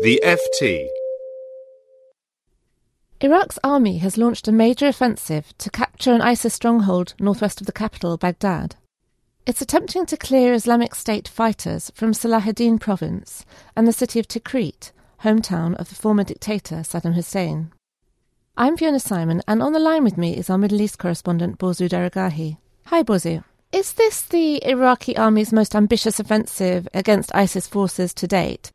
The FT. Iraq's army has launched a major offensive to capture an ISIS stronghold northwest of the capital, Baghdad. It's attempting to clear Islamic State fighters from Salahuddin province and the city of Tikrit, hometown of the former dictator Saddam Hussein. I'm Fiona Symon, and on the line with me is our Middle East correspondent Borzou Daragahi. Hi, Borzou. Is this the Iraqi army's most ambitious offensive against ISIS forces to date?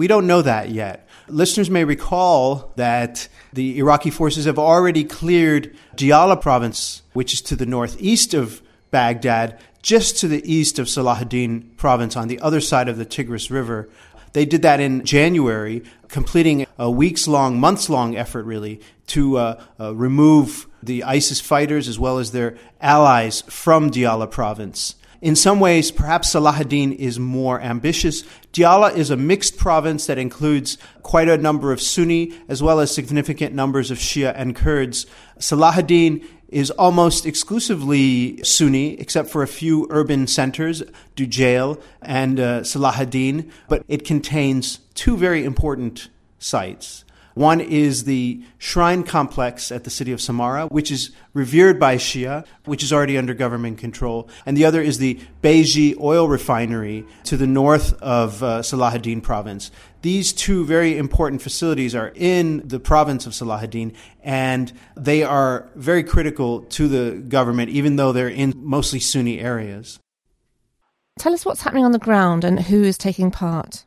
We don't know that yet. Listeners may recall that the Iraqi forces have already cleared Diyala province, which is to the northeast of Baghdad, just to the east of Salahuddin province on the other side of the Tigris River. They did that in January, completing a weeks long, months long effort, really, to uh, uh, remove the ISIS fighters as well as their allies from Diyala province. In some ways, perhaps Salahuddin is more ambitious. Diyala is a mixed province that includes quite a number of Sunni as well as significant numbers of Shia and Kurds. Salahuddin is almost exclusively Sunni, except for a few urban centers, Dujail and uh, Salahuddin, but it contains two very important sites. One is the shrine complex at the city of Samarra, which is revered by Shia, which is already under government control. And the other is the Baiji oil refinery to the north of uh, Salahuddin province. These two very important facilities are in the province of Salahuddin, and they are very critical to the government, even though they're in mostly Sunni areas. Tell us what's happening on the ground and who is taking part.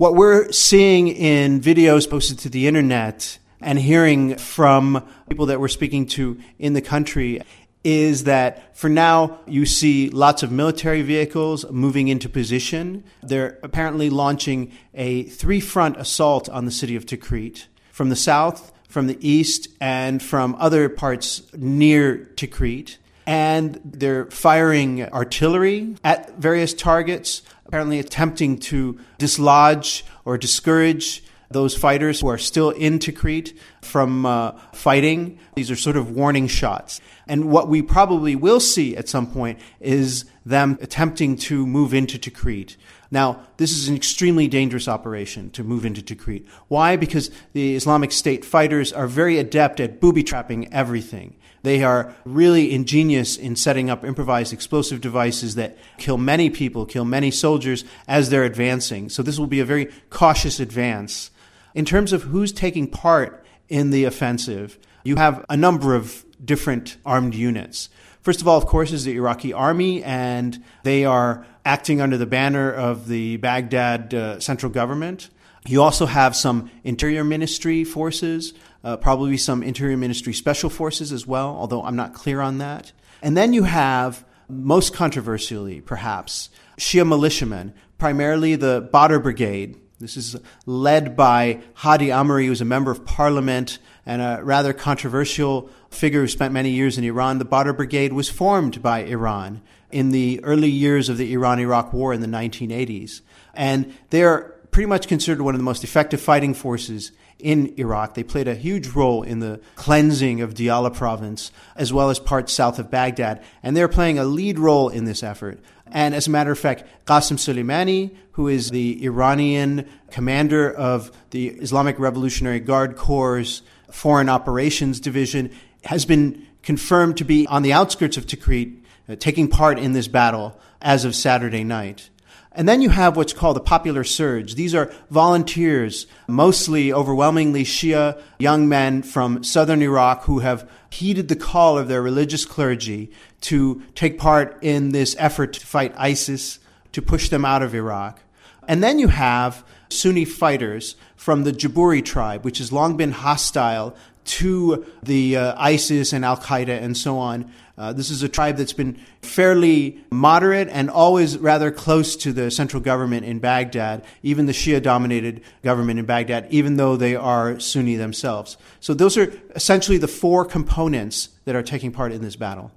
What we're seeing in videos posted to the internet and hearing from people that we're speaking to in the country is that for now you see lots of military vehicles moving into position. They're apparently launching a three front assault on the city of Tikrit from the south, from the east, and from other parts near Tikrit. And they're firing artillery at various targets apparently attempting to dislodge or discourage those fighters who are still in Tikrit from uh, fighting. These are sort of warning shots. And what we probably will see at some point is them attempting to move into Tikrit. Now, this is an extremely dangerous operation to move into Tikrit. Why? Because the Islamic State fighters are very adept at booby trapping everything. They are really ingenious in setting up improvised explosive devices that kill many people, kill many soldiers as they're advancing. So this will be a very cautious advance. In terms of who's taking part in the offensive, you have a number of different armed units. First of all, of course, is the Iraqi army, and they are acting under the banner of the Baghdad uh, central government. You also have some interior ministry forces, uh, probably some interior ministry special forces as well, although I'm not clear on that. And then you have, most controversially perhaps, Shia militiamen, primarily the Badr Brigade. This is led by Hadi Amiri, who's a member of parliament and a rather controversial figure who spent many years in Iran. The Badr Brigade was formed by Iran in the early years of the Iran Iraq War in the 1980s. And they're pretty much considered one of the most effective fighting forces in Iraq. They played a huge role in the cleansing of Diyala province, as well as parts south of Baghdad. And they're playing a lead role in this effort. And as a matter of fact, Qasem Soleimani, who is the Iranian commander of the Islamic Revolutionary Guard Corps' Foreign Operations Division, has been confirmed to be on the outskirts of Tikrit, uh, taking part in this battle as of Saturday night. And then you have what's called the popular surge. These are volunteers, mostly overwhelmingly Shia young men from southern Iraq who have heeded the call of their religious clergy to take part in this effort to fight ISIS, to push them out of Iraq. And then you have Sunni fighters from the Jabburi tribe, which has long been hostile to the uh, ISIS and Al Qaeda and so on. Uh, this is a tribe that's been fairly moderate and always rather close to the central government in Baghdad, even the Shia dominated government in Baghdad, even though they are Sunni themselves. So those are essentially the four components that are taking part in this battle.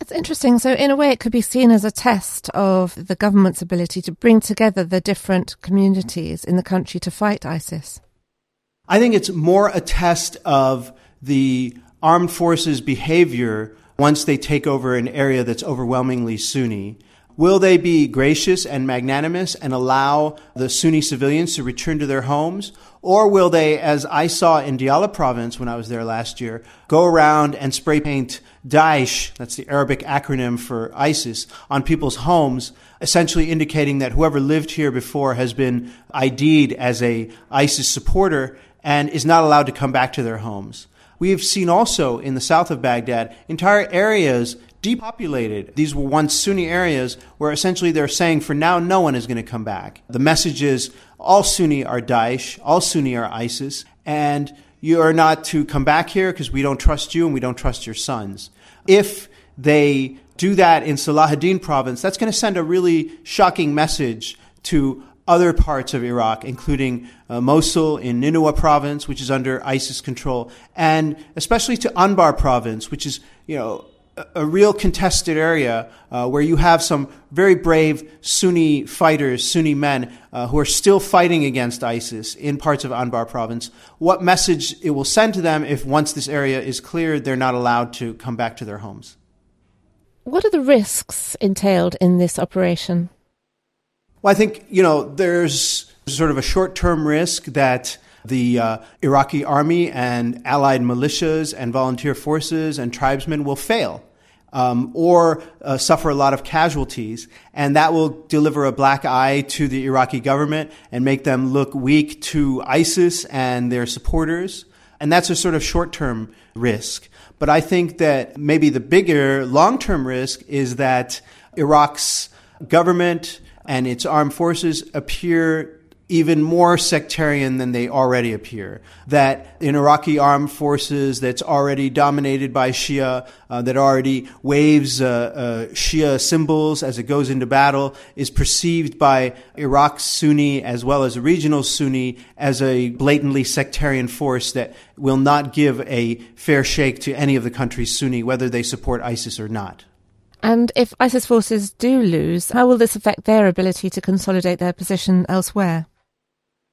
It's interesting. So, in a way, it could be seen as a test of the government's ability to bring together the different communities in the country to fight ISIS. I think it's more a test of the armed forces' behavior once they take over an area that's overwhelmingly Sunni. Will they be gracious and magnanimous and allow the Sunni civilians to return to their homes? Or will they, as I saw in Diyala province when I was there last year, go around and spray paint Daesh, that's the Arabic acronym for ISIS, on people's homes, essentially indicating that whoever lived here before has been ID'd as a ISIS supporter and is not allowed to come back to their homes. We have seen also in the south of Baghdad entire areas depopulated. These were once Sunni areas where essentially they're saying for now no one is going to come back. The message is all Sunni are Daesh, all Sunni are ISIS, and you are not to come back here because we don't trust you and we don't trust your sons. If they do that in Salahuddin province, that's going to send a really shocking message to other parts of Iraq, including uh, Mosul in Nineveh province, which is under ISIS control, and especially to Anbar province, which is, you know, a real contested area uh, where you have some very brave Sunni fighters, Sunni men, uh, who are still fighting against ISIS in parts of Anbar province, what message it will send to them if once this area is cleared, they're not allowed to come back to their homes. What are the risks entailed in this operation? Well, I think, you know, there's sort of a short term risk that the uh, Iraqi army and allied militias and volunteer forces and tribesmen will fail. Um, or uh, suffer a lot of casualties, and that will deliver a black eye to the Iraqi government and make them look weak to ISIS and their supporters. And that's a sort of short term risk. But I think that maybe the bigger long term risk is that Iraq's government and its armed forces appear even more sectarian than they already appear. That in Iraqi armed forces that's already dominated by Shia, uh, that already waves uh, uh, Shia symbols as it goes into battle, is perceived by Iraq's Sunni as well as regional Sunni as a blatantly sectarian force that will not give a fair shake to any of the country's Sunni, whether they support ISIS or not. And if ISIS forces do lose, how will this affect their ability to consolidate their position elsewhere?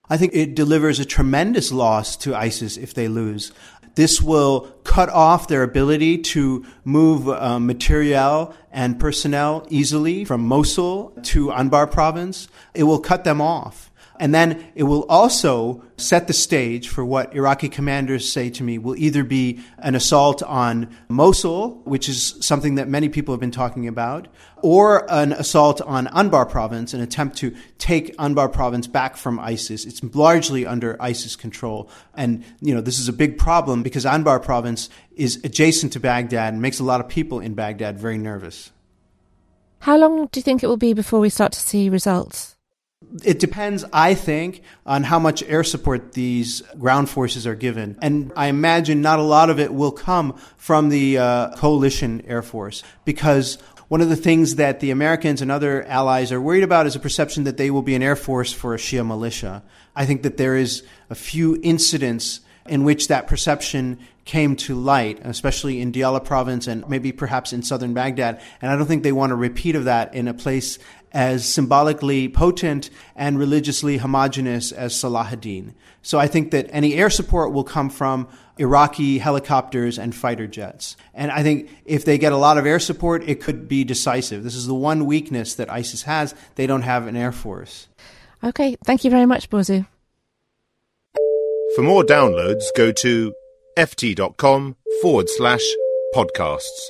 I think it delivers a tremendous loss to ISIS if they lose. This will cut off their ability to move uh, materiel and personnel easily from Mosul to Anbar province. It will cut them off. And then it will also set the stage for what Iraqi commanders say to me will either be an assault on Mosul, which is something that many people have been talking about, or an assault on Anbar province, an attempt to take Anbar province back from ISIS. It's largely under ISIS control. And, you know, this is a big problem because Anbar province is adjacent to Baghdad and makes a lot of people in Baghdad very nervous. How long do you think it will be before we start to see results? It depends, I think, on how much air support these ground forces are given. And I imagine not a lot of it will come from the uh, coalition air force because one of the things that the Americans and other allies are worried about is a perception that they will be an air force for a Shia militia. I think that there is a few incidents in which that perception came to light, especially in Diyala province and maybe perhaps in southern Baghdad. And I don't think they want a repeat of that in a place as symbolically potent and religiously homogenous as Salahuddin. So I think that any air support will come from Iraqi helicopters and fighter jets. And I think if they get a lot of air support, it could be decisive. This is the one weakness that ISIS has. They don't have an air force. Okay, thank you very much, Borzou. For more downloads, go to ft.com forward slash podcasts.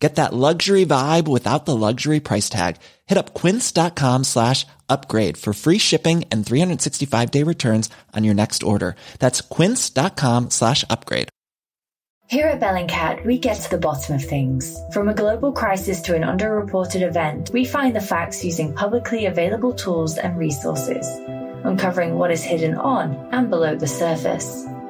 Get that luxury vibe without the luxury price tag. Hit up quince.com slash upgrade for free shipping and 365 day returns on your next order. That's quince.com slash upgrade. Here at Bellingcat, we get to the bottom of things. From a global crisis to an underreported event, we find the facts using publicly available tools and resources, uncovering what is hidden on and below the surface.